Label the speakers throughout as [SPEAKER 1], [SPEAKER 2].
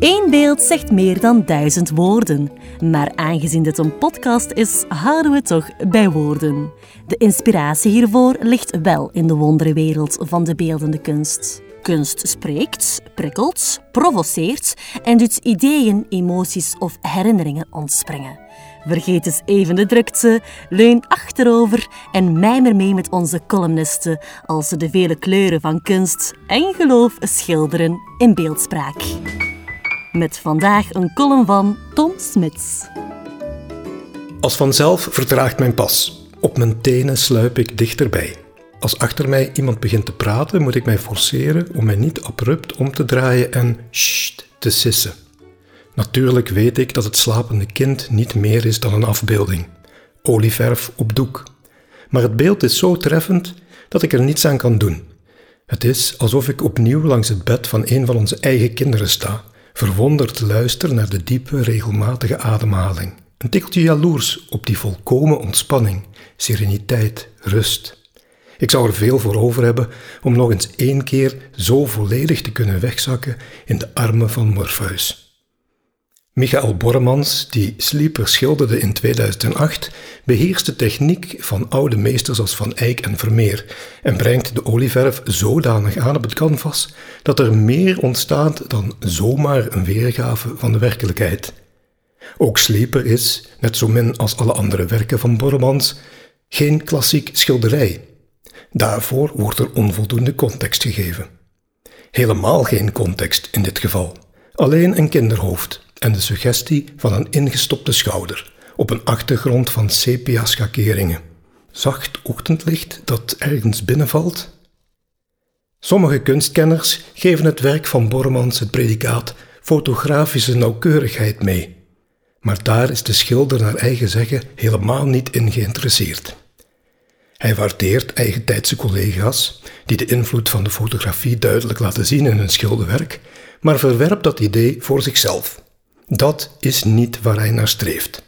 [SPEAKER 1] Eén beeld zegt meer dan duizend woorden. Maar aangezien dit een podcast is, houden we toch bij woorden. De inspiratie hiervoor ligt wel in de wonderenwereld van de beeldende kunst. Kunst spreekt, prikkelt, provoceert en doet ideeën, emoties of herinneringen ontspringen. Vergeet eens even de drukte, leun achterover en mijmer mee met onze columnisten als ze de vele kleuren van kunst en geloof schilderen in beeldspraak. Met vandaag een column van Tom Smits.
[SPEAKER 2] Als vanzelf vertraagt mijn pas. Op mijn tenen sluip ik dichterbij. Als achter mij iemand begint te praten, moet ik mij forceren om mij niet abrupt om te draaien en sst te sissen. Natuurlijk weet ik dat het slapende kind niet meer is dan een afbeelding. Olieverf op doek. Maar het beeld is zo treffend dat ik er niets aan kan doen. Het is alsof ik opnieuw langs het bed van een van onze eigen kinderen sta, verwonderd luister naar de diepe, regelmatige ademhaling. Een tikkeltje jaloers op die volkomen ontspanning, sereniteit, rust. Ik zou er veel voor over hebben om nog eens één keer zo volledig te kunnen wegzakken in de armen van Morpheus. Michael Bormans, die Sleeper schilderde in 2008, beheerst de techniek van oude meesters als Van Eyck en Vermeer en brengt de olieverf zodanig aan op het canvas dat er meer ontstaat dan zomaar een weergave van de werkelijkheid. Ook Sleeper is, net zo min als alle andere werken van Bormans, geen klassiek schilderij. Daarvoor wordt er onvoldoende context gegeven. Helemaal geen context in dit geval, alleen een kinderhoofd en de suggestie van een ingestopte schouder op een achtergrond van sepia-schakeringen. Zacht ochtendlicht dat ergens binnenvalt. Sommige kunstkenners geven het werk van Bormans het predicaat fotografische nauwkeurigheid mee, maar daar is de schilder naar eigen zeggen helemaal niet in geïnteresseerd. Hij waardeert eigentijdse collega's die de invloed van de fotografie duidelijk laten zien in hun schilderwerk, maar verwerpt dat idee voor zichzelf. Dat is niet waar hij naar streeft.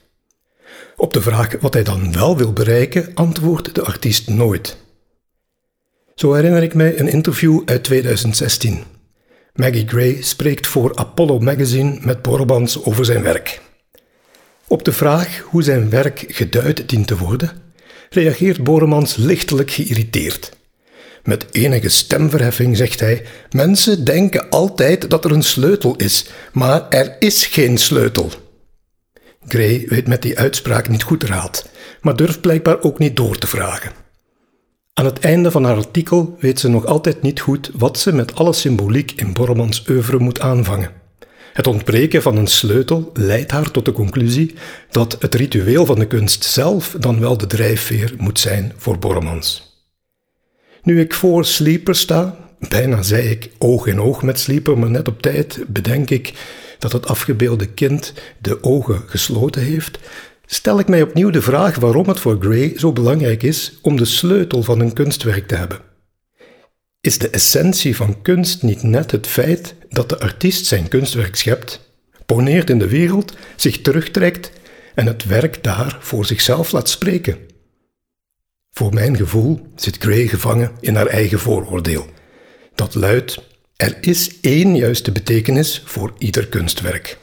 [SPEAKER 2] Op de vraag wat hij dan wel wil bereiken, antwoordt de artiest nooit. Zo herinner ik mij een interview uit 2016. Maggie Gray spreekt voor Apollo Magazine met Borbans over zijn werk. Op de vraag hoe zijn werk geduid dient te worden, reageert Boremans lichtelijk geïrriteerd. Met enige stemverheffing zegt hij: Mensen denken altijd dat er een sleutel is, maar er is geen sleutel. Gray weet met die uitspraak niet goed raad, maar durft blijkbaar ook niet door te vragen. Aan het einde van haar artikel weet ze nog altijd niet goed wat ze met alle symboliek in Borremans oeuvre moet aanvangen. Het ontbreken van een sleutel leidt haar tot de conclusie dat het ritueel van de kunst zelf dan wel de drijfveer moet zijn voor Borremans. Nu ik voor Sleeper sta, bijna zei ik oog in oog met Sleeper, maar net op tijd bedenk ik dat het afgebeelde kind de ogen gesloten heeft, stel ik mij opnieuw de vraag waarom het voor Gray zo belangrijk is om de sleutel van een kunstwerk te hebben. Is de essentie van kunst niet net het feit dat de artiest zijn kunstwerk schept, poneert in de wereld, zich terugtrekt en het werk daar voor zichzelf laat spreken? Voor mijn gevoel zit Gray gevangen in haar eigen vooroordeel. Dat luidt: er is één juiste betekenis voor ieder kunstwerk.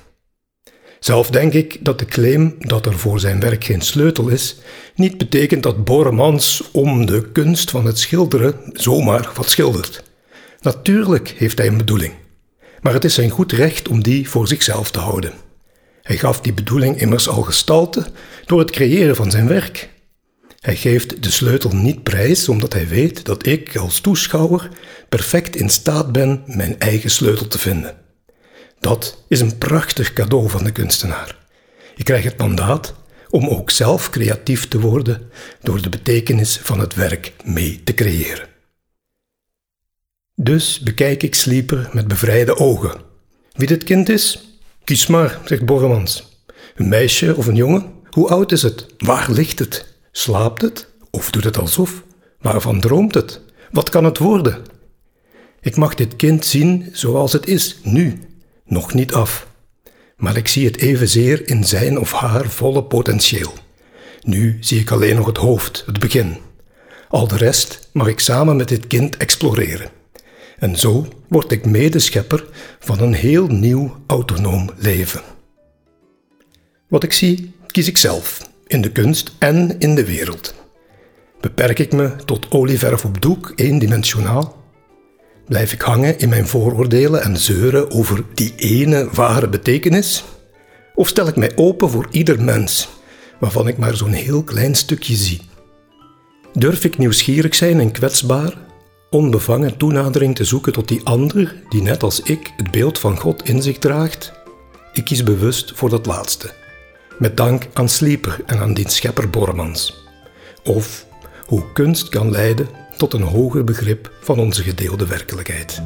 [SPEAKER 2] Zelf denk ik dat de claim dat er voor zijn werk geen sleutel is, niet betekent dat Boremans om de kunst van het schilderen zomaar wat schildert. Natuurlijk heeft hij een bedoeling, maar het is zijn goed recht om die voor zichzelf te houden. Hij gaf die bedoeling immers al gestalte door het creëren van zijn werk. Hij geeft de sleutel niet prijs omdat hij weet dat ik als toeschouwer perfect in staat ben mijn eigen sleutel te vinden. Dat is een prachtig cadeau van de kunstenaar. Ik krijg het mandaat om ook zelf creatief te worden door de betekenis van het werk mee te creëren. Dus bekijk ik Sleeper met bevrijde ogen. Wie dit kind is? Kies maar, zegt Borremans. Een meisje of een jongen? Hoe oud is het? Waar ligt het? Slaapt het? Of doet het alsof? Waarvan droomt het? Wat kan het worden? Ik mag dit kind zien zoals het is, nu, nog niet af. Maar ik zie het evenzeer in zijn of haar volle potentieel. Nu zie ik alleen nog het hoofd, het begin. Al de rest mag ik samen met dit kind exploreren. En zo word ik medeschepper van een heel nieuw autonoom leven. Wat ik zie, kies ik zelf, in de kunst en in de wereld. Beperk ik me tot olieverf op doek, eendimensionaal? Blijf ik hangen in mijn vooroordelen en zeuren over die ene ware betekenis? Of stel ik mij open voor ieder mens, waarvan ik maar zo'n heel klein stukje zie? Durf ik nieuwsgierig zijn en kwetsbaar, onbevangen toenadering te zoeken tot die ander die net als ik het beeld van God in zich draagt? Ik kies bewust voor dat laatste, met dank aan Sleeper en aan diens schepper Bormans. Of hoe kunst kan leiden tot een hoger begrip van onze gedeelde werkelijkheid.